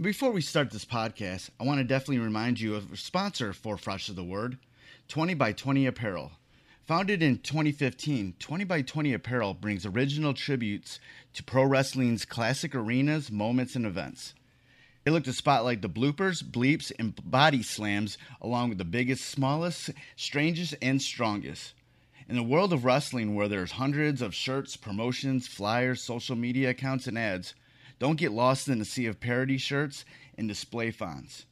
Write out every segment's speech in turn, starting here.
Before we start this podcast, I want to definitely remind you of a sponsor for Fresh of the Word 20 by 20 Apparel. Founded in 2015, 20 by 20 Apparel brings original tributes to pro wrestling's classic arenas, moments, and events. They look to spotlight the bloopers, bleeps, and body slams, along with the biggest, smallest, strangest, and strongest. In the world of wrestling, where there's hundreds of shirts, promotions, flyers, social media accounts, and ads, don't get lost in the sea of parody shirts and display fonts.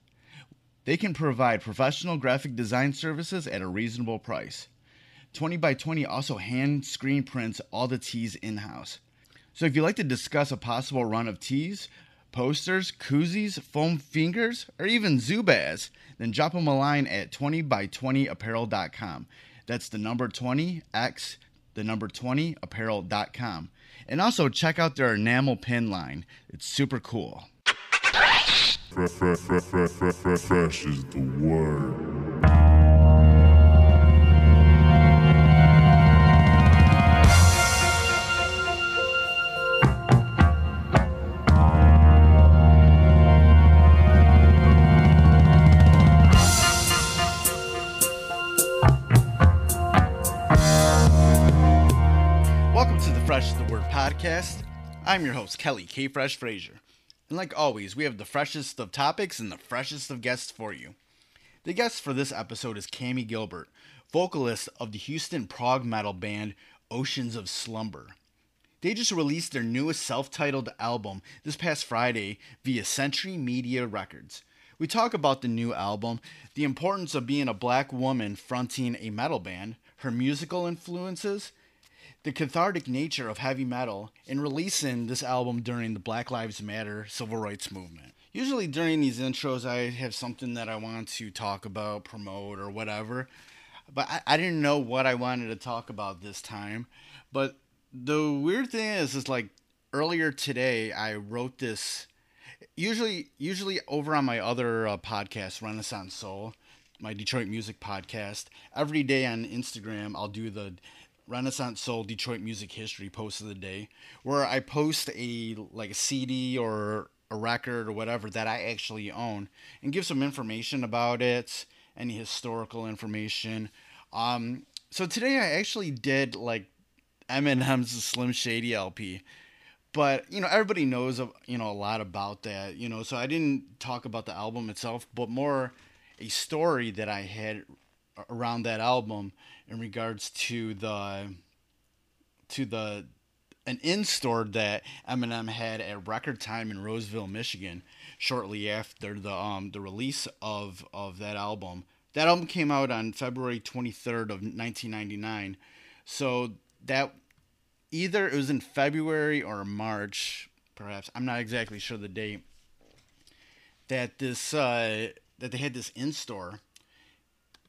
They can provide professional graphic design services at a reasonable price. 20 by 20 also hand screen prints all the tees in house. So if you'd like to discuss a possible run of tees, posters, koozies, foam fingers, or even Zubaz, then drop them a line at 20by20apparel.com. That's the number 20x, the number 20apparel.com. And also check out their enamel pin line. It's super cool. Fresh, fresh, fresh, fresh, fresh, fresh is the word. Welcome to the Fresh is the Word podcast. I'm your host, Kelly K. Fresh Frazier. And like always, we have the freshest of topics and the freshest of guests for you. The guest for this episode is Cammie Gilbert, vocalist of the Houston prog metal band Oceans of Slumber. They just released their newest self titled album this past Friday via Century Media Records. We talk about the new album, the importance of being a black woman fronting a metal band, her musical influences, the cathartic nature of heavy metal, and releasing this album during the Black Lives Matter civil rights movement. Usually during these intros, I have something that I want to talk about, promote, or whatever. But I, I didn't know what I wanted to talk about this time. But the weird thing is, is like earlier today, I wrote this. Usually, usually over on my other uh, podcast, Renaissance Soul, my Detroit music podcast. Every day on Instagram, I'll do the Renaissance Soul Detroit Music History post of the day, where I post a like a CD or a record or whatever that I actually own and give some information about it, any historical information. Um, so today I actually did like Eminem's Slim Shady LP, but you know everybody knows you know a lot about that, you know. So I didn't talk about the album itself, but more a story that I had around that album in regards to the to the an in store that Eminem had at Record Time in Roseville, Michigan, shortly after the um the release of of that album. That album came out on February 23rd of 1999. So that either it was in February or March, perhaps. I'm not exactly sure the date. That this uh that they had this in store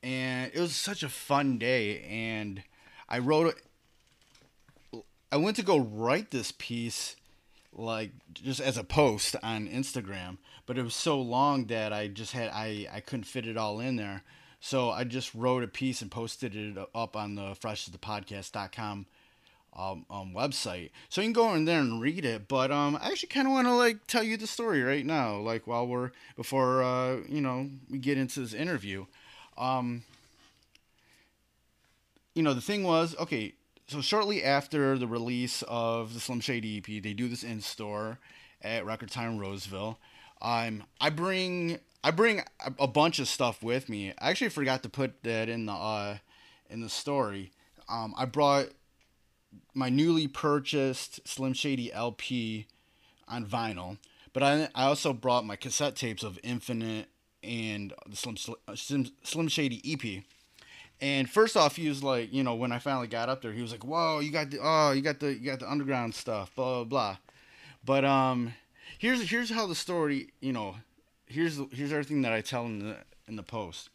and it was such a fun day and i wrote i went to go write this piece like just as a post on instagram but it was so long that i just had i i couldn't fit it all in there. So i just wrote a piece and posted it up on the fresh freshthepodcast.com um, um, website. So you can go in there and read it but um i actually kind of want to like tell you the story right now like while we're before uh you know we get into this interview um, you know, the thing was, okay, so shortly after the release of the Slim Shady EP, they do this in store at Record Time Roseville. Um, I bring I bring a bunch of stuff with me. I actually forgot to put that in the uh, in the story. Um, I brought my newly purchased Slim Shady LP on vinyl, but I I also brought my cassette tapes of Infinite and the Slim, Slim, Slim Shady EP. And first off, he was like, you know, when I finally got up there, he was like, "Whoa, you got the oh, you got the you got the underground stuff, blah blah blah." But um, here's here's how the story, you know, here's here's everything that I tell in the in the post.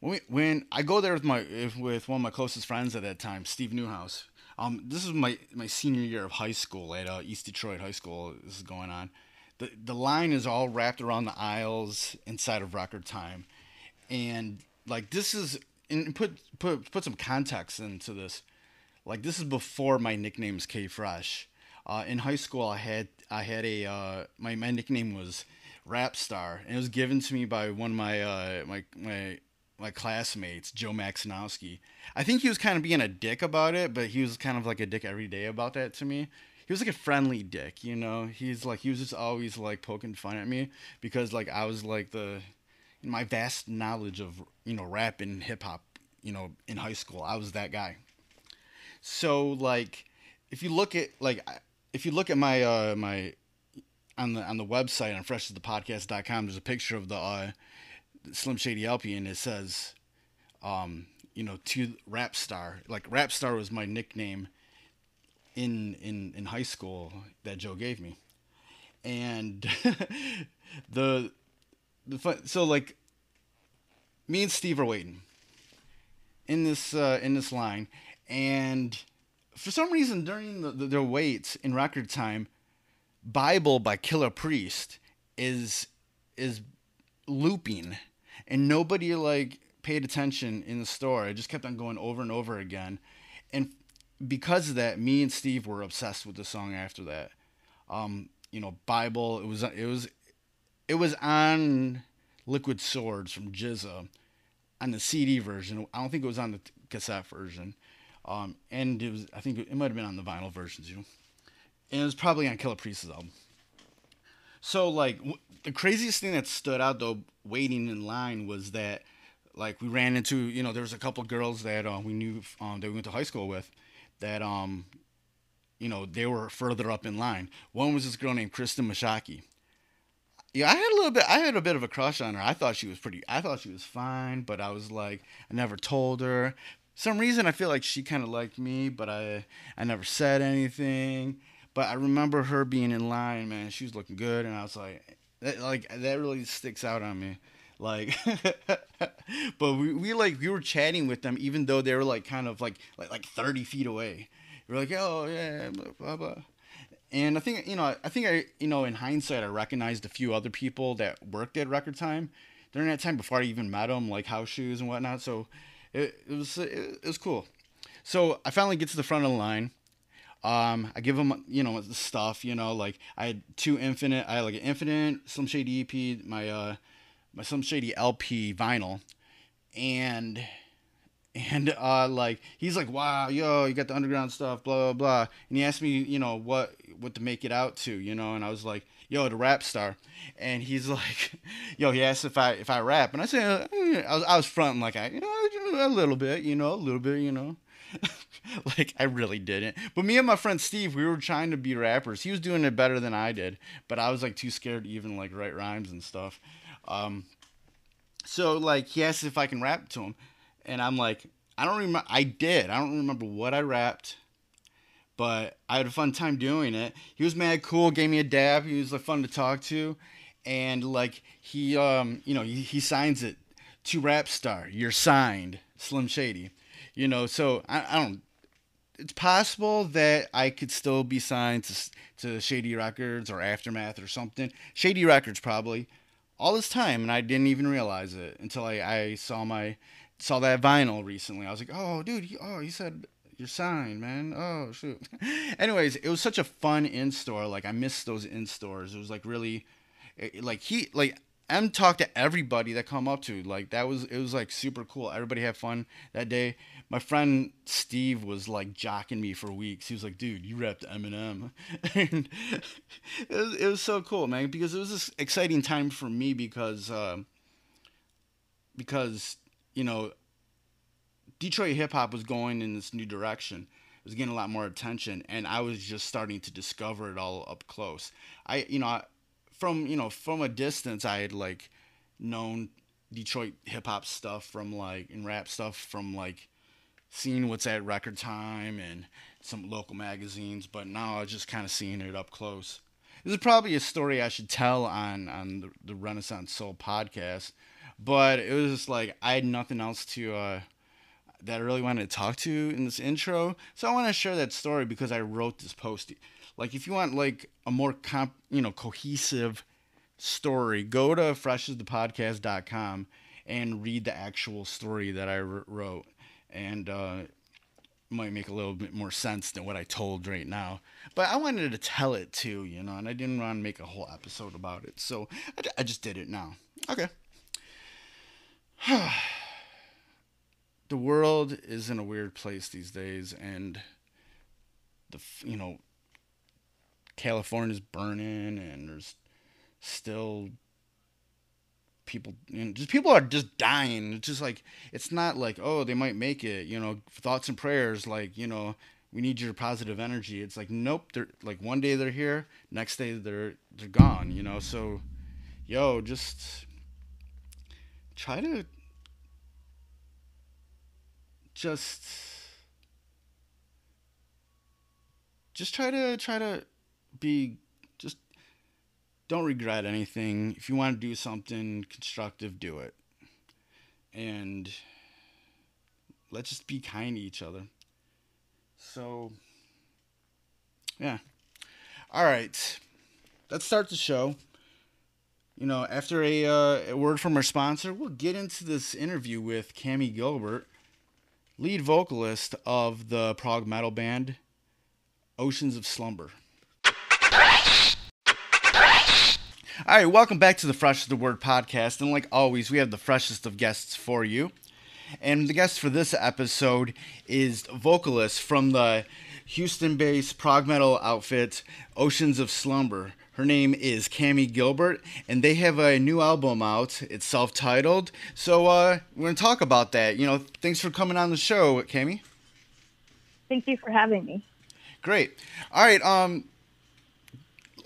When we, when I go there with my with one of my closest friends at that time, Steve Newhouse. Um, this is my my senior year of high school at uh, East Detroit High School. This is going on the the line is all wrapped around the aisles inside of record time, and like this is and put put put some context into this. Like this is before my nickname is K Fresh. Uh, in high school, I had I had a uh, my my nickname was Rap Star, and it was given to me by one of my uh, my my my classmates, Joe Maxinowski. I think he was kind of being a dick about it, but he was kind of like a dick every day about that to me. He was like a friendly dick, you know. He's like he was just always like poking fun at me because like I was like the in my vast knowledge of you know rap and hip hop, you know, in high school, I was that guy. So like, if you look at like, if you look at my uh my on the on the website on freshasthepodcast.com, there's a picture of the uh, Slim Shady LP, and it says, um, you know, to rap star. Like rap star was my nickname in in in high school that Joe gave me, and the the fun, so like me and Steve are waiting in this uh, in this line, and for some reason during the, the, their waits in record time, Bible by Killah Priest is is looping, and nobody like paid attention in the store. It just kept on going over and over again, and because of that, me and Steve were obsessed with the song after that. Um, you know, Bible. It was it was it was on Liquid Swords from GZA on the CD version. I don't think it was on the cassette version. Um, and it was I think it might have been on the vinyl versions, you know. And it was probably on Killah Priest's album. So like w- the craziest thing that stood out though, waiting in line, was that like we ran into you know there was a couple girls that uh, we knew um, that we went to high school with that um you know they were further up in line. One was this girl named Kristen Mashaki. Yeah, I had a little bit. I had a bit of a crush on her. I thought she was pretty. I thought she was fine, but I was like, I never told her. Some reason I feel like she kind of liked me, but I I never said anything. But I remember her being in line, man. She was looking good, and I was like, that, like that really sticks out on me. Like, but we, we like we were chatting with them, even though they were like kind of like like like thirty feet away. We are like, oh yeah, blah blah. blah. And I think you know, I think I you know, in hindsight, I recognized a few other people that worked at Record Time during that time before I even met them, like House Shoes and whatnot. So it, it was it, it was cool. So I finally get to the front of the line. Um, I give them, you know, the stuff, you know, like I had two Infinite, I had like an Infinite, Slim Shady EP, my, uh, my Slim Shady LP vinyl, and, and, uh, like, he's like, wow, yo, you got the underground stuff, blah, blah, blah. And he asked me, you know, what, what to make it out to, you know, and I was like, yo, the rap star. And he's like, yo, he asked if I, if I rap. And I said, eh, I was, I was fronting like I, you know, a little bit, you know, a little bit, you know. like I really didn't. But me and my friend Steve, we were trying to be rappers. He was doing it better than I did, but I was like too scared to even like write rhymes and stuff. Um, so like he asked if I can rap to him, and I'm like, I don't remember. I did. I don't remember what I rapped, but I had a fun time doing it. He was mad cool, gave me a dab. He was like fun to talk to, and like he, um, you know, he, he signs it to Rap Star. You're signed, Slim Shady you know, so I, I don't. It's possible that I could still be signed to to Shady Records or Aftermath or something. Shady Records probably. All this time, and I didn't even realize it until I, I saw my saw that vinyl recently. I was like, oh, dude, oh, you said you're signed, man. Oh, shoot. Anyways, it was such a fun in store. Like I missed those in stores. It was like really, it, like he like M talked to everybody that come up to like that was it was like super cool. Everybody had fun that day. My friend Steve was like jocking me for weeks. He was like, "Dude, you rapped Eminem," and it was, it was so cool, man. Because it was this exciting time for me because uh, because you know Detroit hip hop was going in this new direction. It was getting a lot more attention, and I was just starting to discover it all up close. I you know. I, from you know from a distance I had like known Detroit hip hop stuff from like and rap stuff from like seeing what's at record time and some local magazines, but now I was just kind of seeing it up close. This is probably a story I should tell on on the, the Renaissance Soul podcast, but it was just like I had nothing else to uh, that I really wanted to talk to in this intro, so I want to share that story because I wrote this post. Like if you want like a more comp, you know, cohesive story, go to freshasthepodcast.com and read the actual story that I wrote. And uh, might make a little bit more sense than what I told right now. But I wanted to tell it too, you know, and I didn't want to make a whole episode about it. So I, I just did it now. Okay. the world is in a weird place these days, and the you know California's burning, and there's still people just people are just dying. It's just like it's not like oh they might make it you know thoughts and prayers like you know we need your positive energy. It's like nope they're like one day they're here next day they're they're gone you know? So yo just try to just just try to try to be just don't regret anything. If you want to do something constructive, do it. And let's just be kind to each other. So yeah. All right. Let's start the show. You know, after a, uh, a word from our sponsor, we'll get into this interview with Cammie Gilbert lead vocalist of the prog metal band Oceans of Slumber. All right, welcome back to the Freshest of the Word podcast. And like always, we have the freshest of guests for you. And the guest for this episode is vocalist from the Houston based prog metal outfit Oceans of Slumber. Her name is Cammie Gilbert, and they have a new album out. It's self-titled. So uh, we're gonna talk about that. You know, thanks for coming on the show, Cammie. Thank you for having me. Great. All right. Um,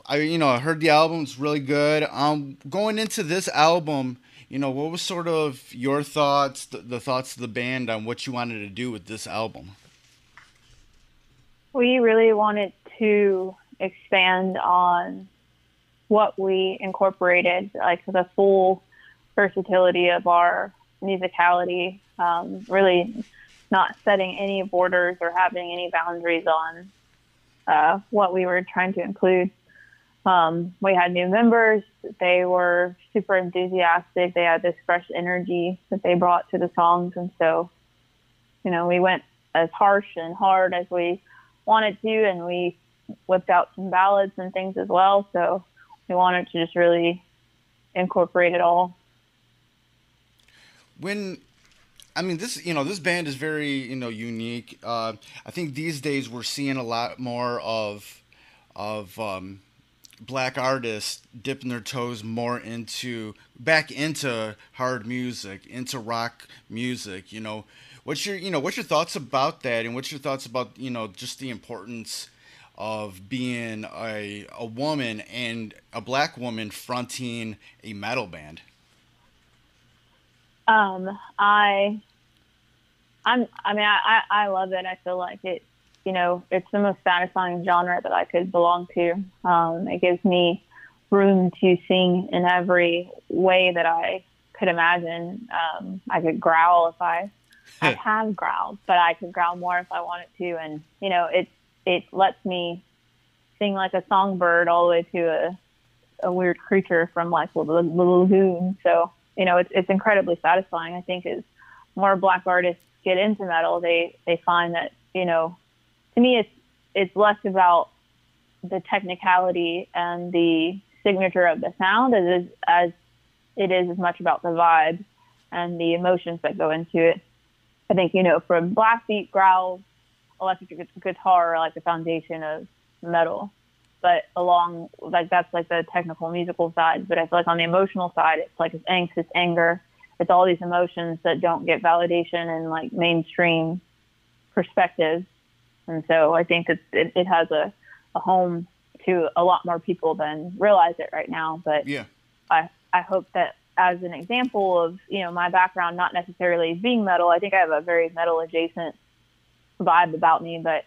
I you know I heard the album's really good. Um, going into this album, you know, what was sort of your thoughts, the, the thoughts of the band on what you wanted to do with this album? We really wanted to expand on what we incorporated, like the full versatility of our musicality, um, really not setting any borders or having any boundaries on uh, what we were trying to include. Um, we had new members. They were super enthusiastic. They had this fresh energy that they brought to the songs. And so, you know, we went as harsh and hard as we wanted to, and we whipped out some ballads and things as well. So we wanted to just really incorporate it all. When I mean, this you know this band is very you know unique. Uh, I think these days we're seeing a lot more of of um, black artists dipping their toes more into back into hard music, into rock music. You know, what's your you know what's your thoughts about that, and what's your thoughts about you know just the importance of being a a woman and a black woman fronting a metal band? Um, I, I'm, I mean, I, I love it. I feel like it, you know, it's the most satisfying genre that I could belong to. Um, it gives me room to sing in every way that I could imagine. Um, I could growl if I, I have growled, but I could growl more if I wanted to. And, you know, it, it lets me sing like a songbird all the way to a, a weird creature from like the, lagoon. So, you know, it's, it's incredibly satisfying. I think as more black artists get into metal, they, they find that, you know, to me, it's, it's less about the technicality and the signature of the sound as, as it is as much about the vibe and the emotions that go into it. I think, you know, from blast beat growls, electric guitar are like the foundation of metal but along like that's like the technical musical side. But I feel like on the emotional side, it's like it's angst, it's anger, it's all these emotions that don't get validation in like mainstream perspectives. And so I think that it, it has a, a home to a lot more people than realize it right now. But yeah, I I hope that as an example of you know my background not necessarily being metal, I think I have a very metal adjacent vibe about me, but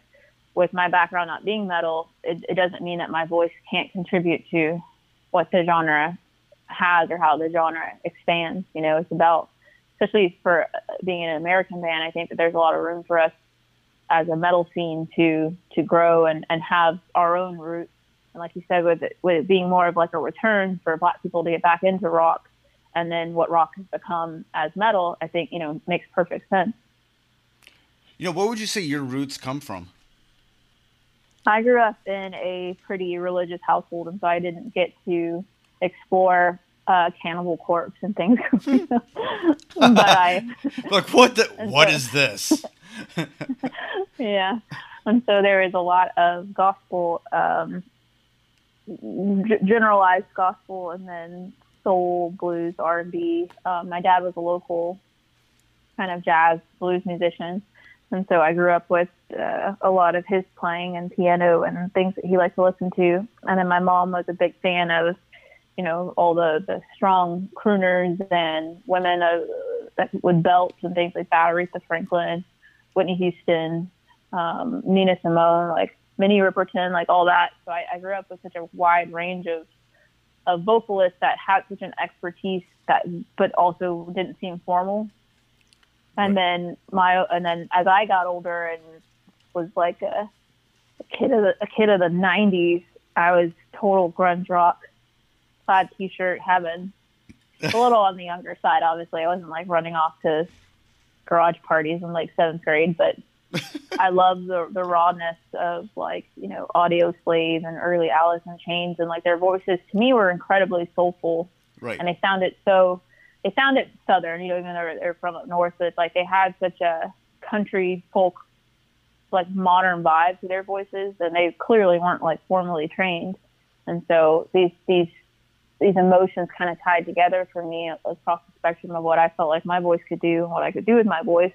with my background not being metal, it, it doesn't mean that my voice can't contribute to what the genre has or how the genre expands. You know, it's about, especially for being an American band, I think that there's a lot of room for us as a metal scene to to grow and, and have our own roots. And like you said, with it, with it being more of like a return for Black people to get back into rock, and then what rock has become as metal, I think you know makes perfect sense. You know, what would you say your roots come from? I grew up in a pretty religious household, and so I didn't get to explore uh, Cannibal Corpse and things. but I, Like what the what is this? yeah, and so there is a lot of gospel, um, g- generalized gospel, and then soul, blues, R and B. Um, my dad was a local kind of jazz blues musician, and so I grew up with uh, a lot of his playing and piano and things that he liked to listen to. And then my mom was a big fan of, you know, all the the strong crooners and women uh, that with belts and things like that. Aretha Franklin, Whitney Houston, um, Nina Simone, like Minnie Riperton, like all that. So I, I grew up with such a wide range of of vocalists that had such an expertise that, but also didn't seem formal. And then my, and then as I got older and was like a, a kid of the, a kid of the '90s, I was total grunge rock, plaid t-shirt heaven. A little on the younger side, obviously. I wasn't like running off to garage parties in like seventh grade, but I love the the rawness of like you know Audio Slave and early Alice in Chains, and like their voices to me were incredibly soulful, Right. and they sounded so they sounded southern, you know, even though they're, they're from up north, but it's like they had such a country folk like modern vibe to their voices, and they clearly weren't like formally trained, and so these these these emotions kind of tied together for me across the spectrum of what I felt like my voice could do and what I could do with my voice.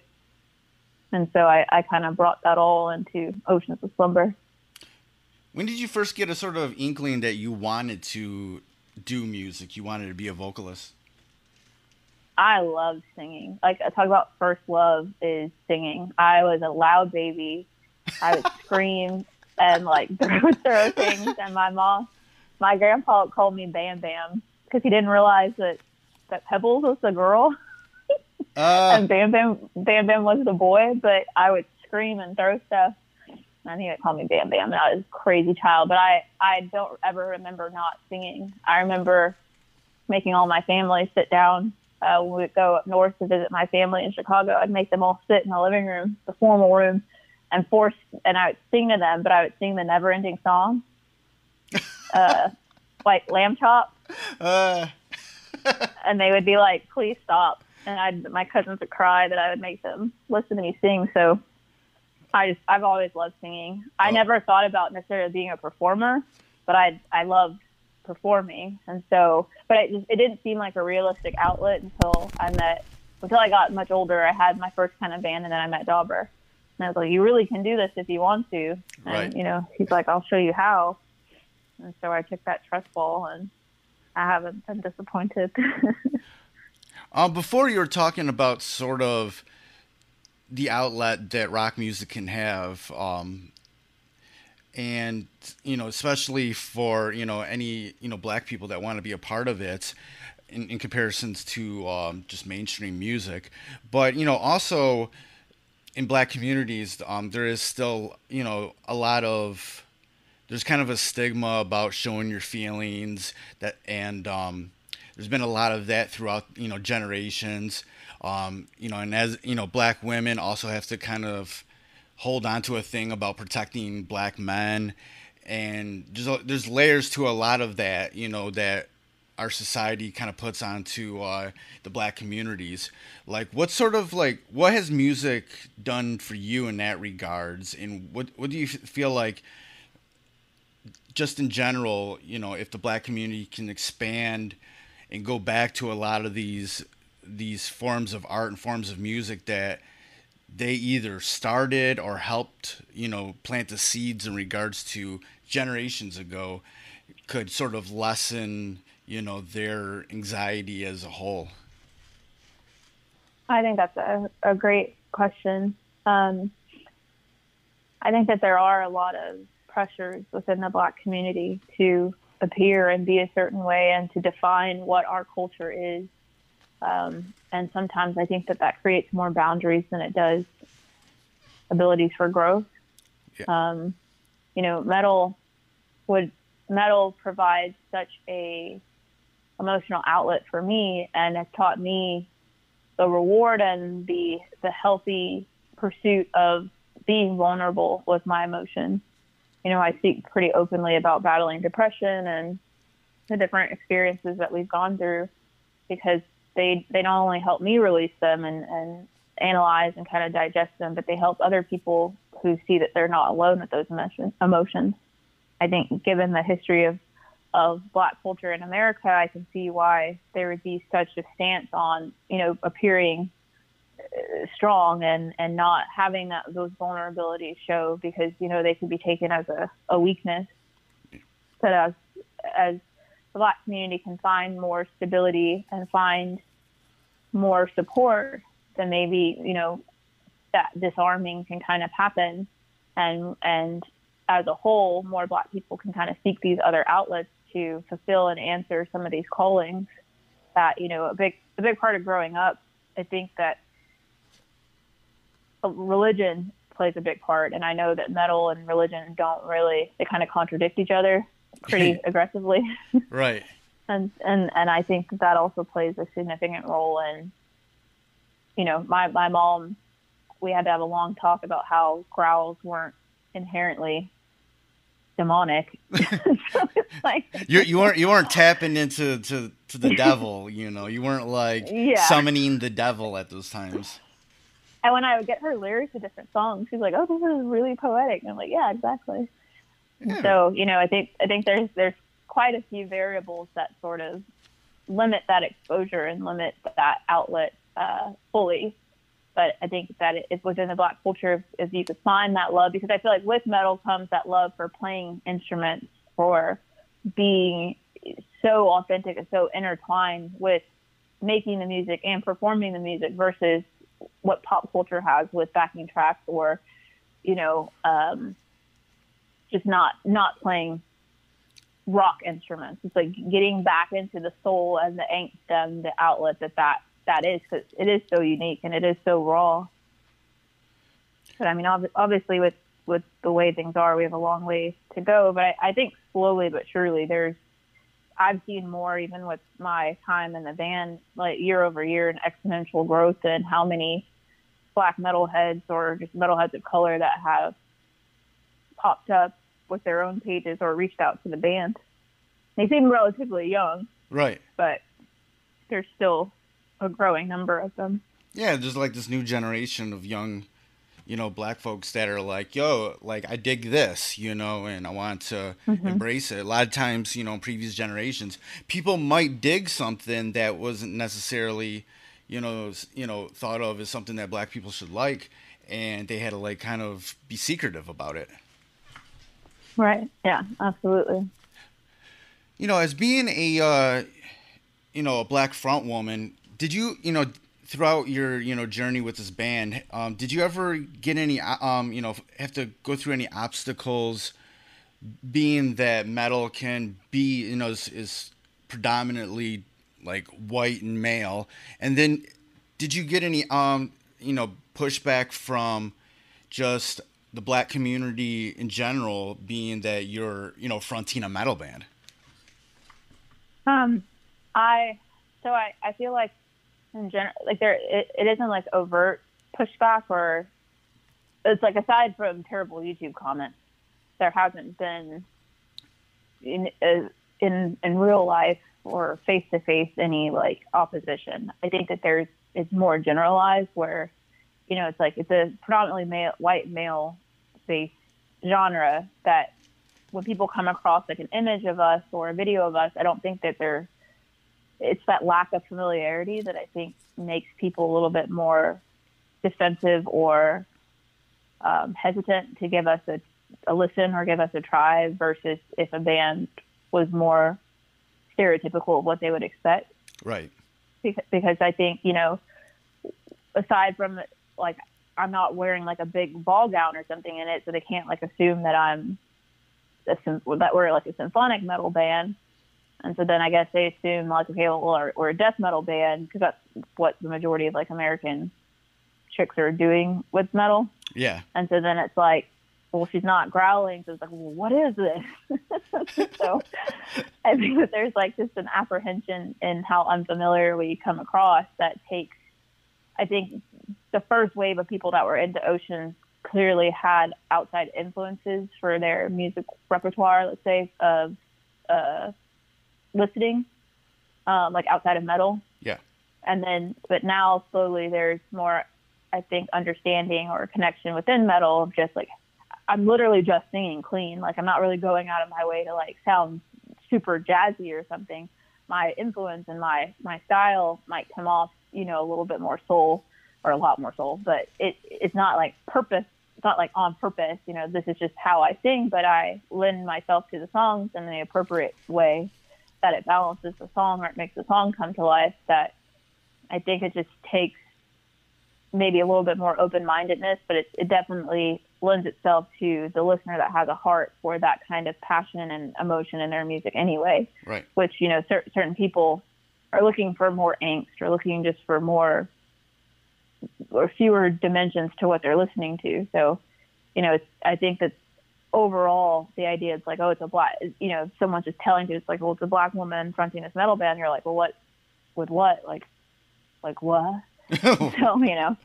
And so I, I kind of brought that all into Oceans of Slumber. When did you first get a sort of inkling that you wanted to do music? You wanted to be a vocalist? I love singing. Like I talk about first love is singing. I was a loud baby. I would scream and like throw, throw things. And my mom, my grandpa called me Bam Bam because he didn't realize that that Pebbles was the girl Uh, and Bam Bam Bam Bam was the boy. But I would scream and throw stuff, and he would call me Bam Bam. And I was a crazy child. But I I don't ever remember not singing. I remember making all my family sit down uh, when we would go up north to visit my family in Chicago. I'd make them all sit in the living room, the formal room, and force, and I would sing to them, but I would sing the never ending song, uh, like Lamb Chop, uh, and they would be like, please stop. And I'd, my cousins would cry that I would make them listen to me sing. So I just, I've always loved singing. I Oh. never thought about necessarily being a performer, but I, I loved performing. And so, but it just, it didn't seem like a realistic outlet until I met, until I got much older. I had my first kind of band and then I met Dobber. And I was like, you really can do this if you want to. And, Right. you know, he's like, I'll show you how. And so I took that trust ball and I haven't been disappointed. uh, before you were talking about sort of the outlet that rock music can have, um, and you know, especially for you know any you know black people that want to be a part of it, in, in comparisons to um, just mainstream music, but you know also in black communities, um, there is still you know a lot of there's kind of a stigma about showing your feelings that and um, there's been a lot of that throughout you know generations. Um, you know and as you know black women also have to kind of hold on to a thing about protecting black men. And there's a, there's layers to a lot of that you know that our society kind of puts onto uh, the black communities. Like what sort of like what has music done for you in that regards? And what what do you feel like just in general, you know, if the black community can expand and go back to a lot of these these forms of art and forms of music that they either started or helped, you know, plant the seeds in regards to generations ago, could sort of lessen, you know, their anxiety as a whole. I think that's a, a great question. Um, I think that there are a lot of pressures within the black community to appear and be a certain way and to define what our culture is. Um, and sometimes I think that that creates more boundaries than it does abilities for growth. Yeah. Um, you know, metal would metal provides such a emotional outlet for me and has taught me the reward and the the healthy pursuit of being vulnerable with my emotions. You know, I speak pretty openly about battling depression and the different experiences that we've gone through because they they not only help me release them and, and analyze and kind of digest them, but they help other people who see that they're not alone with those emotions. I think given the history of of black culture in America, I can see why there would be such a stance on, you know, appearing strong and, and not having that those vulnerabilities show because, you know, they could be taken as a, a weakness. But as as the black community can find more stability and find more support, then maybe, you know, that disarming can kind of happen and and as a whole, more black people can kind of seek these other outlets to fulfill and answer some of these callings that you know a big a big part of growing up i think that Uh, religion plays a big part and i know that metal and religion don't really they kind of contradict each other pretty aggressively right and and and i think that, also plays a significant role in you know my my mom we had to have a long talk about how growls weren't inherently demonic. so like you you weren't you weren't tapping into to, to the devil, you know. You weren't like yeah. summoning the devil at those times. And when I would get her lyrics to different songs, she's like, "Oh, this is really poetic." And I'm like, "Yeah, exactly." Yeah. So you know, I think I think there's there's quite a few variables that sort of limit that exposure and limit that outlet uh, fully but I think that it's within the black culture if you could find that love because I feel like with metal comes that love for playing instruments for being so authentic and so intertwined with making the music and performing the music versus what pop culture has with backing tracks or you know um, just not not playing rock instruments it's like getting back into the soul and the angst and the outlet that that that is because it is so unique and it is so raw. But I mean, ob- obviously, with with the way things are, we have a long way to go. But I, I think slowly but surely, there's I've seen more even with my time in the band, like year over year, an exponential growth in how many black metalheads or just metalheads of color that have popped up with their own pages or reached out to the band. They seem relatively young, right? But there's still a growing number of them. Yeah, there's like this new generation of young, you know, black folks that are like, yo, like I dig this, you know, and I want to mm-hmm. embrace it. A lot of times, you know, in previous generations, people might dig something that wasn't necessarily, you know, you know, thought of as something that black people should like, and they had to like kind of be secretive about it. Right. Yeah. Absolutely. You know, as being a, uh, you know, a black front woman, did you you know throughout your you know journey with this band um, did you ever get any um, you know have to go through any obstacles being that metal can be you know is, is predominantly like white and male? And then did you get any um you know pushback from just the black community in general being that you're you know fronting a metal band? Um i so i i feel like in general, like there, it, it isn't like overt pushback or it's like aside from terrible YouTube comments, there hasn't been in uh, in in real life or face to face any like opposition. I think that there's it's more generalized where you know it's like it's a predominantly male white male based genre that when people come across like an image of us or a video of us, I don't think that they're it's that lack of familiarity that I think makes people a little bit more defensive or um, hesitant to give us a, a listen or give us a try versus if a band was more stereotypical of what they would expect. Right. Because, because I think, you know, aside from like, I'm not wearing like a big ball gown or something in it, so they can't like assume that I'm a, that we're like a symphonic metal band. And so then I guess they assume like, okay, well, we're, we're a death metal band because that's what the majority of like American chicks are doing with metal. Yeah. And so then it's like, well, she's not growling. So it's like, well, what is this? so I think that there's like just an apprehension in how unfamiliar we come across that takes I think the first wave of people that were into Oceans clearly had outside influences for their music repertoire, let's say, of uh, listening, um, like outside of metal. Yeah. And then, but now slowly there's more, I think, understanding or connection within metal of just like, I'm literally just singing clean. Like, I'm not really going out of my way to like sound super jazzy or something. My influence and my, my style might come off, you know, a little bit more soul or a lot more soul, but it, it's not like purpose it's not like on purpose, you know, this is just how I sing, but I lend myself to the songs in the appropriate way that it balances the song or it makes the song come to life. That I think it just takes maybe a little bit more open mindedness, but it, it definitely lends itself to the listener that has a heart for that kind of passion and emotion in their music anyway. Right. Which, you know, cer- certain people are looking for more angst or looking just for more or fewer dimensions to what they're listening to. So, you know, it's, I think that overall the idea is like, oh, it's a black, you know, someone's just telling you it's like, well, it's a black woman fronting this metal band. You're like, well, what, with what? Like, like what? so, you know,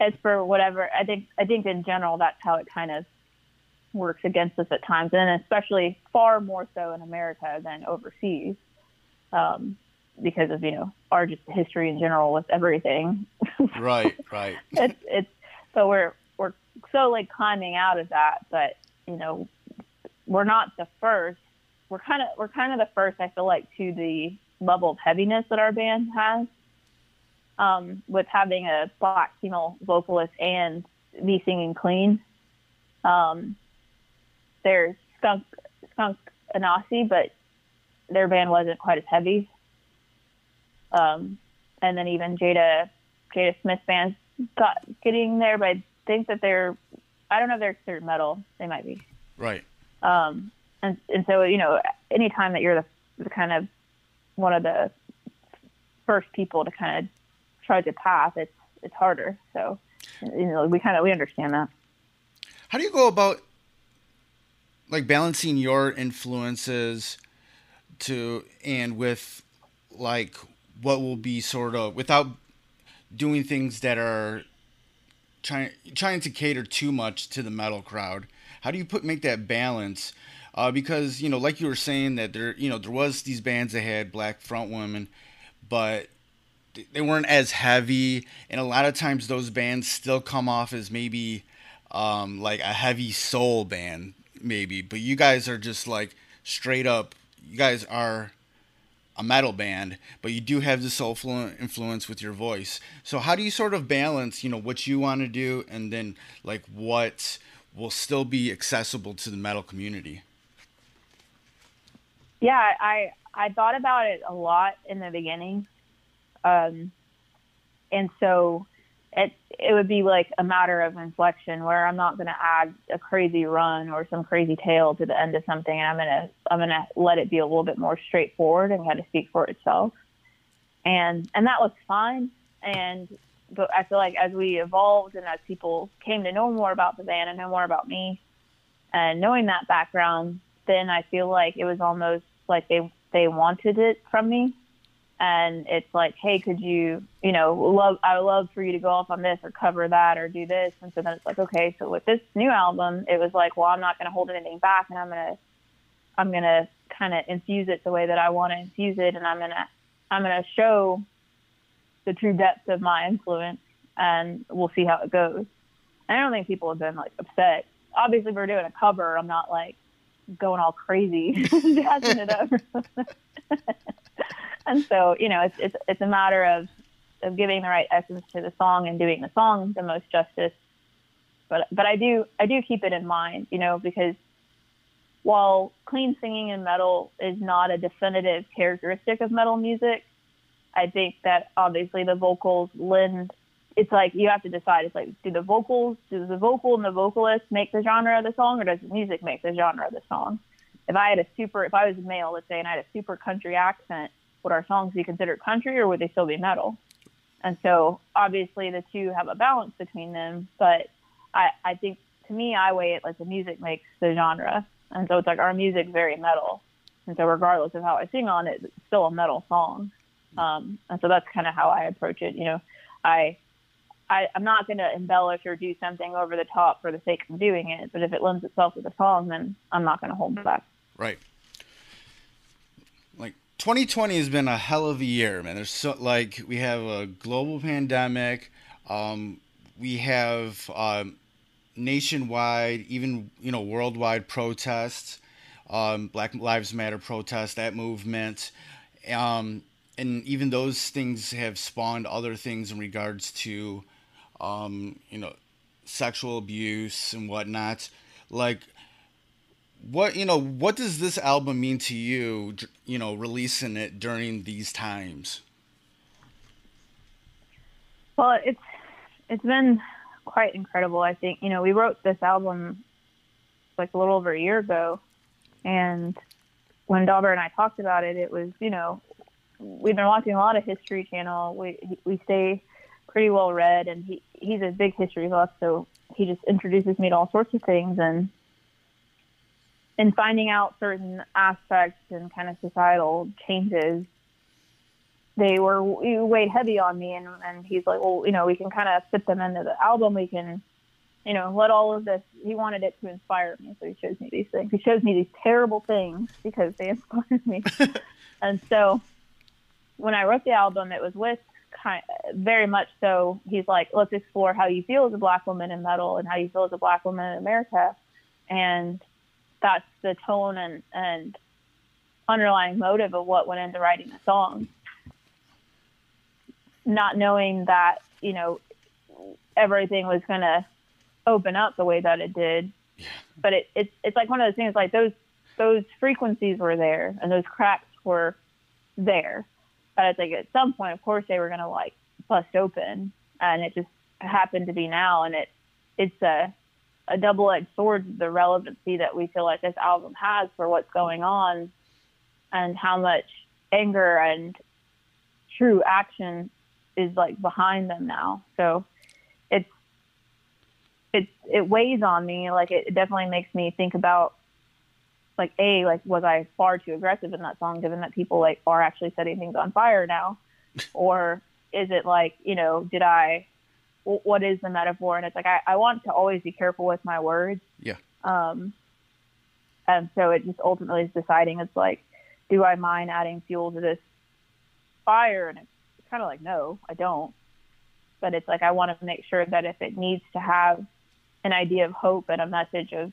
it's for whatever. I think, I think in general, that's how it kind of works against us at times. And especially far more so in America than overseas. Um, because of you know our just history in general with everything. right, right. it's it's so we're we're so like climbing out of that, but you know we're not the first. We're kind of we're kind of the first. I feel like to the level of heaviness that our band has, um, with having a black female vocalist and me singing clean. Um, there's Skunk Skunk but their band wasn't quite as heavy. Um, and then even Jada Jada Smith bands got getting there, but I think that they're I don't know if they're considered metal. They might be. Right. Um, and and so you know, anytime that you're the, the kind of one of the first people to kind of try the path, it's it's harder. So you know, we kind of we understand that. How do you go about like balancing your influences to and with like what will be sort of without doing things that are trying trying to cater too much to the metal crowd. How do you put make that balance? Uh, because you know, like you were saying that there, you know, there was these bands that had black front women, but they weren't as heavy, and a lot of times those bands still come off as maybe um, like a heavy soul band, maybe. But you guys are just like straight up. You guys are a metal band, but you do have the soulful influence with your voice. So how do you sort of balance, you know, what you want to do and then like what will still be accessible to the metal community? Yeah, I I thought about it a lot in the beginning, um, and so it it would be like a matter of inflection where I'm not going to add a crazy run or some crazy tail to the end of something, and I'm gonna I'm gonna let it be a little bit more straightforward and kind of speak for itself, and and that was fine. And but I feel like as we evolved and as people came to know more about the band and know more about me, and knowing that background, then I feel like it was almost like they they wanted it from me and it's like, hey, could you, you know, love, I would love for you to go off on this or cover that or do this. And so then it's like, okay, so with this new album, it was like, well, I'm not going to hold anything back and I'm going to, I'm to kind of infuse it the way that I want to infuse it. And I'm to, I'm going to show the true depth of my influence and we'll see how it goes. And I don't think people have been like upset. Obviously, we're doing a cover. I'm not like going all crazy, jazzing it up. and so you know it's it's it's a matter of of giving the right essence to the song and doing the song the most justice. But but I do I do keep it in mind you know because while clean singing in metal is not a definitive characteristic of metal music I think that obviously the vocals lend it's like you have to decide it's like do the vocals does the vocal and the vocalist make the genre of the song or does the music make the genre of the song? If I had a super if I was a male let's say and I had a super country accent would our songs be considered country or would they still be metal? And so obviously the two have a balance between them, but I, I think to me, I weigh it like the music makes the genre. And so it's like our music's very metal. And so regardless of how I sing on it, it's still a metal song. Um, and so that's kind of how I approach it. You know, I, I, I'm not going to embellish or do something over the top for the sake of doing it. But if it lends itself to the song, then I'm not going to hold back. Right. Like 2020 has been a hell of a year, man. There's so like we have a global pandemic. Um, we have um, nationwide, even you know, worldwide protests. Um, Black Lives Matter protests, that movement. Um, and even those things have spawned other things in regards to um, you know, sexual abuse and whatnot. Like, what you know, what does this album mean to you? You know, releasing it during these times. Well, it's it's been quite incredible. I think you know we wrote this album like a little over a year ago, and when Dobber and I talked about it, it was you know we've been watching a lot of History Channel. We we stay pretty well read, and he he's a big history buff, so he just introduces me to all sorts of things, and in finding out certain aspects and kind of societal changes, they were weighed heavy on me, and and he's like, well, you know, we can kind of fit them into the album. We can, you know, let all of this. He wanted it to inspire me, so he shows me these things. He shows me these terrible things because they inspired me, and so when I wrote the album, it was with kind very much so. He's like, let's explore how you feel as a black woman in metal and how you feel as a black woman in America, and that's the tone and and underlying motive of what went into writing the song. Not knowing that you know everything was going to open up the way that it did, Yeah. but it, it's it's like one of those things like those those frequencies were there and those cracks were there but it's like at some point, of course, they were gonna like bust open, and it just happened to be now, and it it's a a double edged sword the relevancy that we feel like this album has for what's going on, and how much anger and true action is like behind them now. So it's it's it weighs on me. Like it, it definitely makes me think about like a like was I far too aggressive in that song given that people like are actually setting things on fire now, or is it like you know did I what is the metaphor? And it's like I, I want to always be careful with my words. Yeah. um and so it just ultimately is deciding it's like do I mind adding fuel to this fire? And it's kind of like no I don't. But it's like I want to make sure that if it needs to have an idea of hope and a message of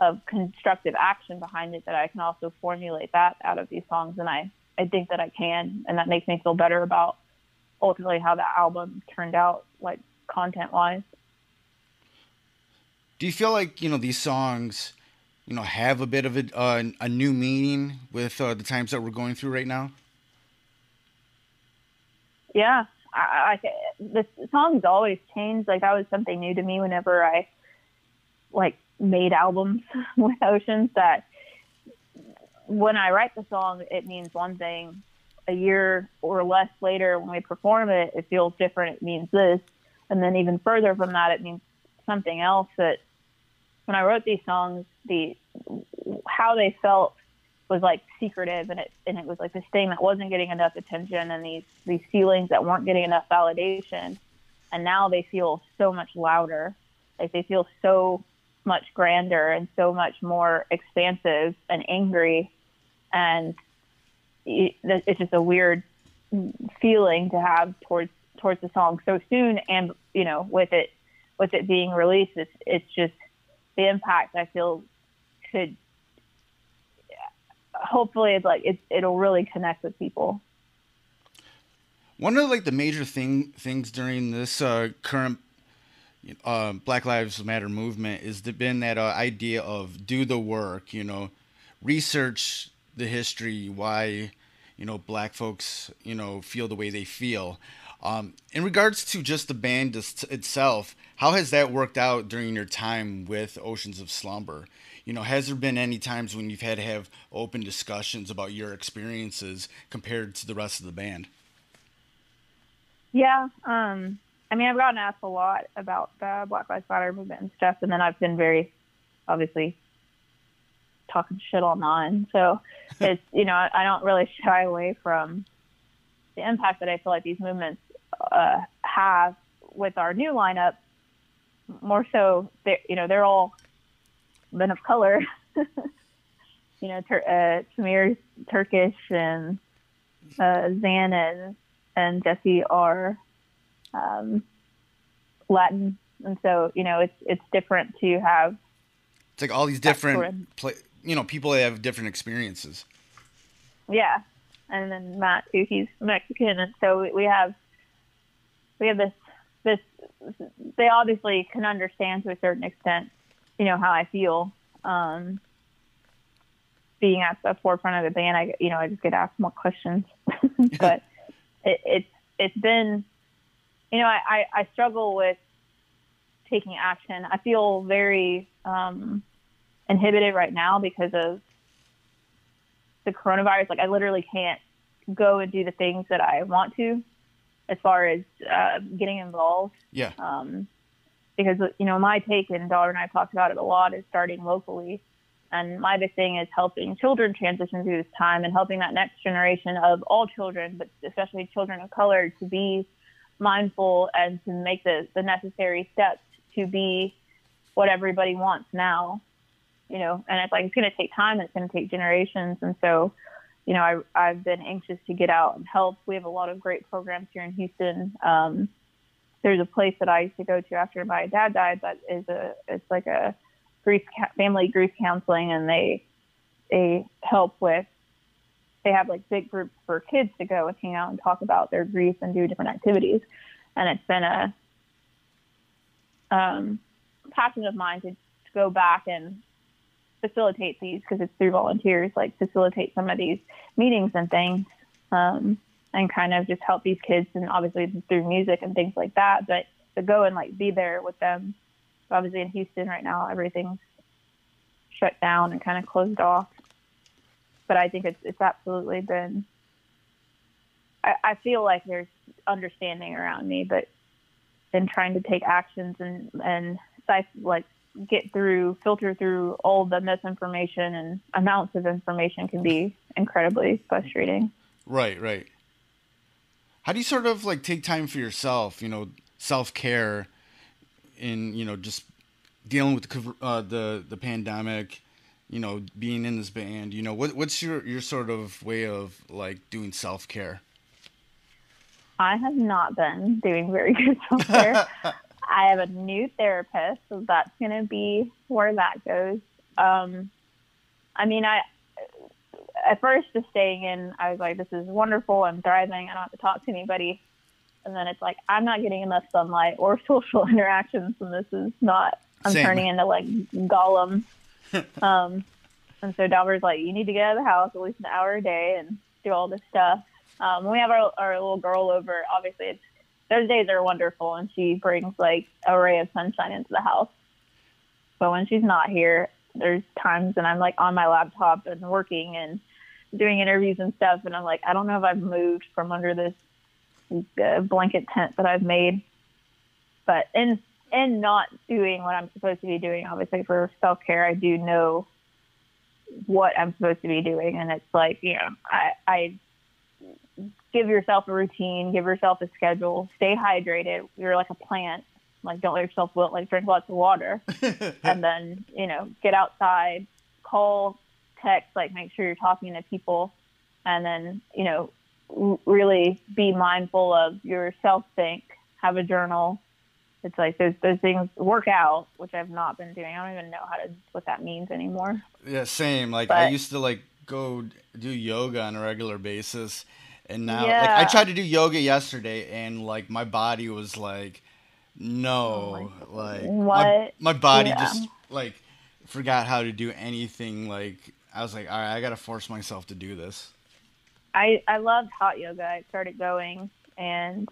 of constructive action behind it that I can also formulate that out of these songs. And I I think that I can. And that makes me feel better about ultimately how the album turned out like content wise. Do you feel like you know these songs, you know, have a bit of a uh, a new meaning with uh, the times that we're going through right now? Yeah, I, I the songs always change. Like that was something new to me whenever I like made albums with Oceans. That when I write the song, it means one thing. A year or less later, when we perform it, it feels different. It means this, and then even further from that, it means something else. That when I wrote these songs, the how they felt was like secretive and it and it was like this thing that wasn't getting enough attention and these these feelings that weren't getting enough validation and now they feel so much louder like they feel so much grander and so much more expansive and angry and it's just a weird feeling to have towards towards the song so soon and you know with it with it being released it's it's just the impact I feel could hopefully it's like it, it'll really connect with people One of like the major thing things during this uh, current uh, Black Lives Matter movement is the, been that uh, idea of do the work, you know, research the history, why you know black folks you know feel the way they feel. Um, in regards to just the band itself, how has that worked out during your time with Oceans of Slumber? You know, has there been any times when you've had to have open discussions about your experiences compared to the rest of the band? Yeah, um, I mean, I've gotten asked a lot about the Black Lives Matter movement and stuff, and then I've been very, obviously, talking shit online. So it's you know I don't really shy away from the impact that I feel like these movements uh, have with our new lineup, more so, you know, they're all men of color. you know, Tur- uh, Tamir's Turkish and uh, Zan and, and Jesse are um, Latin. And so, you know, it's, it's different to have It's like all these different, pla you know, people that have different experiences. Yeah, and then Matt too. He's Mexican, and so we have we have this this. They obviously can understand to a certain extent, you know, how I feel. Um, being at the forefront of the band, I you know I just get asked more questions, but it, it's it's been, you know, I, I I struggle with taking action. I feel very um, inhibited right now because of the coronavirus, like I literally can't go and do the things that I want to as far as uh, getting involved. Yeah. Um, because, you know, my take, and Dobber and I talked about it a lot, is starting locally. And my big thing is helping children transition through this time and helping that next generation of all children, but especially children of color, to be mindful and to make the, the necessary steps to be what everybody wants now you know, and it's like it's going to take time. It's going to take generations, and so, you know, I I've been anxious to get out and help. We have a lot of great programs here in Houston. Um, there's a place that I used to go to after my dad died that is a it's like a grief family grief counseling, and they they help with they have like big groups for kids to go and hang out and talk about their grief and do different activities, and it's been a um, passion of mine to, to go back and facilitate these because it's through volunteers, like facilitate some of these meetings and things, um, and kind of just help these kids and obviously through music and things like that. But to go and like be there with them. Obviously in Houston right now, everything's shut down and kind of closed off. But I think it's it's absolutely been. I, I feel like there's understanding around me, but in trying to take actions and and like get through, filter through all the misinformation and amounts of information can be incredibly frustrating. Right, right. How do you sort of like take time for yourself? You know, self care, in you know just dealing with the uh, the the pandemic. You know, being in this band. You know, what what's your your sort of way of like doing self care? I have not been doing very good self care. I have a new therapist, so that's going to be where that goes. Um, I mean, I at first just staying in, I was like, "This is wonderful. I'm thriving. I don't have to talk to anybody." And then it's like, I'm not getting enough sunlight or social interactions, and this is not. I'm Same. turning into like Gollum. um, and so Dobber's like, "You need to get out of the house at least an hour a day and do all this stuff." Um, we have our, our little girl over, obviously it's those days are wonderful and she brings like a ray of sunshine into the house. But when she's not here, there's times and I'm like on my laptop and working and doing interviews and stuff, and I'm like, I don't know if I've moved from under this uh, blanket tent that I've made. But in in not doing what I'm supposed to be doing, obviously for self care, I do know what I'm supposed to be doing, and it's like you know, I I give yourself a routine, give yourself a schedule, stay hydrated. You're like a plant. Like don't let yourself wilt. Like drink lots of water, and then you know get outside, call, text. Like make sure you're talking to people, and then you know really be mindful of your self think. Have a journal. It's like those those things work out, which I've not been doing. I don't even know how to what that means anymore. Yeah, same. Like I used to like go do yoga on a regular basis, and now like I tried to do yoga yesterday, and like my body was like, no, oh like my, Oh What? my body Yeah. just like forgot how to do anything. Like I was like, all right, I gotta force myself to do this. I I loved hot yoga. I started going, and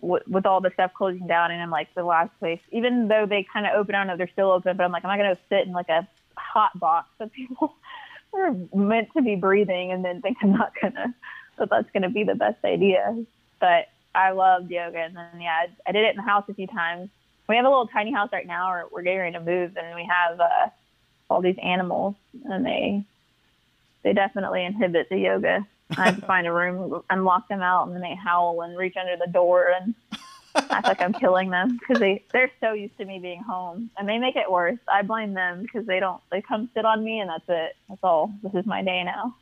w- with all the stuff closing down, and I'm like the last place. Even though they kind of open, I don't know they're still open, but I'm like, I'm not gonna sit in like a hot box that people are meant to be breathing, and then think I'm not gonna that that's gonna be the best idea. But I loved yoga, and then yeah, I, I did it in the house a few times. We have a little tiny house right now, or we're getting ready to move, and we have uh, all these animals, and they they definitely inhibit the yoga. I have to find a room and lock them out, and then they howl and reach under the door, and I feel like I'm killing them because they they're so used to me being home, and they make it worse. I blame them because they don't. They come sit on me, and that's it. That's all. This is my day now.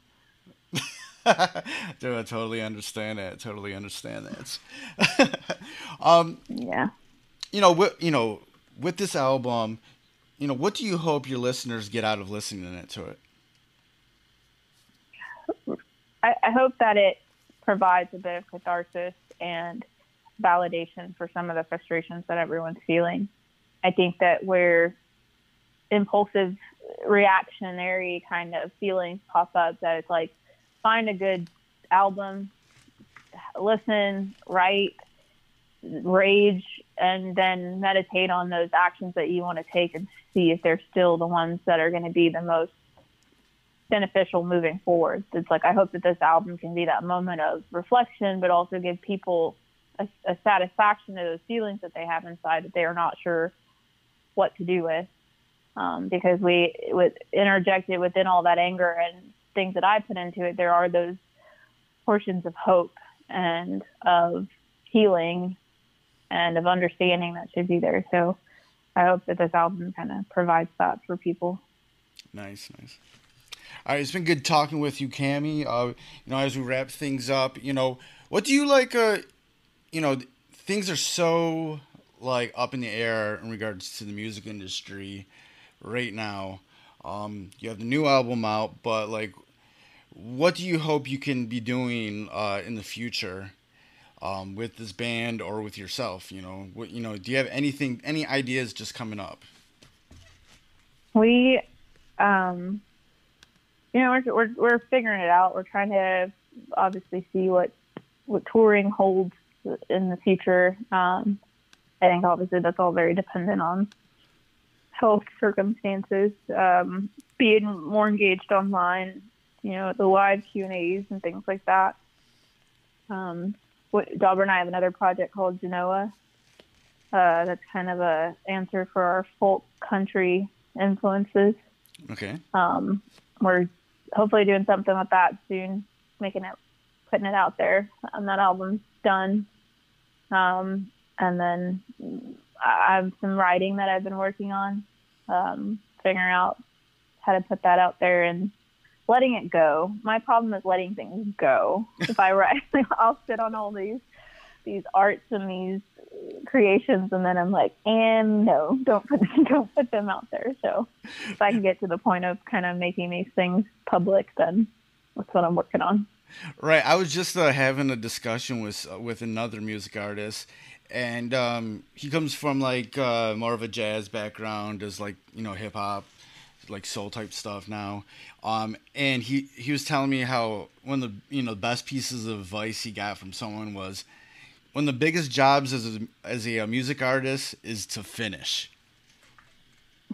Dude, I totally understand that. Totally understand that. um, Yeah. you know, with, you know, with this album, you know, what do you hope your listeners get out of listening to it? I, I hope that it provides a bit of catharsis and validation for some of the frustrations that everyone's feeling. I think that where impulsive, reactionary kind of feelings pop up, that it's like find a good album, listen, write, rage, and then meditate on those actions that you want to take and see if they're still the ones that are going to be the most beneficial moving forward. It's like I hope that this album can be that moment of reflection, but also give people a, a satisfaction to those feelings that they have inside that they are not sure what to do with. Um, because we with interjected within all that anger and things that I put into it, there are those portions of hope and of healing and of understanding that should be there. So I hope that this album kind of provides that for people. Nice, nice. All right, it's been good talking with you, Cammie. Uh, you know, as we wrap things up, you know, what do you like? Uh, you know, things are so like up in the air in regards to the music industry right now. Um, you have the new album out, but like, what do you hope you can be doing uh, in the future um, with this band or with yourself? You know, what you know, do you have anything, any ideas just coming up? We, um, you know, we're, we're we're figuring it out. We're trying to obviously see what what touring holds in the future. Um, I think obviously that's all very dependent on health circumstances. Um, being more engaged online, you know, the live Q and A's and things like that. Um, what, Dobber and I have another project called Genoa. Uh, that's kind of a answer for our folk country influences. Okay. Um, we're hopefully doing something with that soon, making it, putting it out there. And that album's done. Um, and then I I have some writing that I've been working on, um, figuring out how to put that out there and letting it go. My problem is letting things go. If I write, I'll sit on all these these arts and these creations, and then I'm like, and no, don't put don't put them out there. So if I can get to the point of kind of making these things public, then that's what I'm working on. Right. I was just uh, having a discussion with uh, with another music artist, and um, he comes from like uh, more of a jazz background, does like you know hip hop, like soul type stuff now. Um, and he he was telling me how one of the you know best pieces of advice he got from someone was one of the biggest jobs as a, as a music artist is to finish.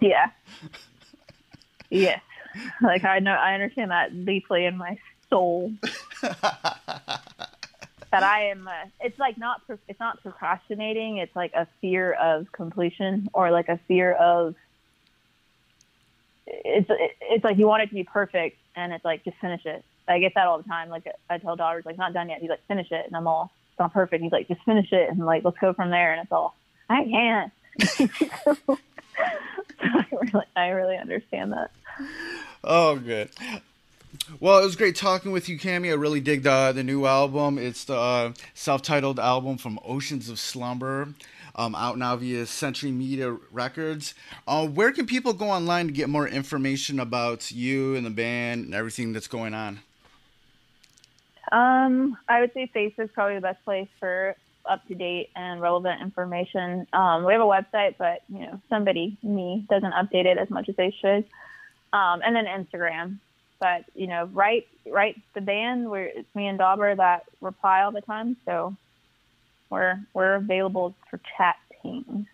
Yeah. yes. Like I know, I understand that deeply in my soul. that I am. Uh, it's like not. pro- It's not procrastinating. It's like a fear of completion, or like a fear of. It's it's like you want it to be perfect, and it's like just finish it. I get that all the time. Like I tell daughters, like not done yet. He's like finish it, and I'm all it's not perfect. He's like just finish it, and like let's go from there. And it's all I can't. so, I really, I really understand that. Oh, good. Well, it was great talking with you, Cammie. I really dig the the new album. It's the uh, self-titled album from Oceans of Slumber, um, out now via Century Media Records. Uh, where can people go online to get more information about you and the band and everything that's going on? Um, I would say Facebook's probably the best place for up to date and relevant information. Um, we have a website, but you know, somebody, me, doesn't update it as much as they should. Um, and then Instagram. But you know, write write the band. We're it's me and Dobber that reply all the time, so we're we're available for chatting.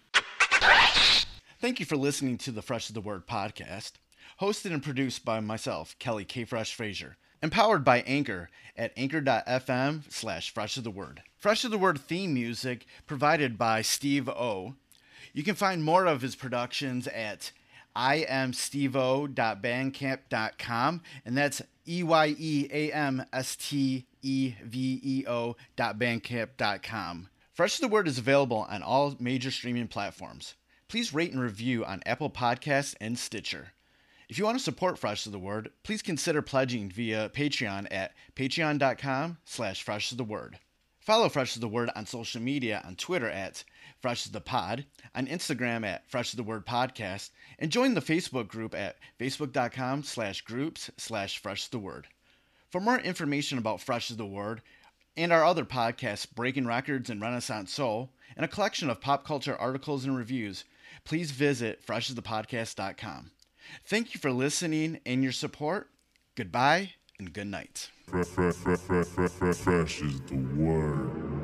Thank you for listening to the Fresh is the Word podcast, hosted and produced by myself, Kelly K. Fresh Frazier, empowered by Anchor at anchor.fm slash Fresh is the Word. Fresh is the Word theme music provided by Steve O. You can find more of his productions at eyeamsteveo.bandcamp.com, and that's E Y E A M S T E V E O dot bandcamp.com. Fresh is the Word is available on all major streaming platforms. Please rate and review on Apple Podcasts and Stitcher. If you want to support Fresh is the Word, please consider pledging via Patreon at patreon.com slash fresh is the word. Follow Fresh is the Word on social media on Twitter at Fresh is the Pod, on Instagram at Fresh is the Word Podcast, and join the Facebook group at facebook.com slash groups slash Fresh is the Word. For more information about Fresh is the Word and our other podcasts, Breaking Records and Renaissance Soul, and a collection of pop culture articles and reviews, please visit freshasthepodcast.com. Thank you for listening and your support. Goodbye and good night. Fresh is the word.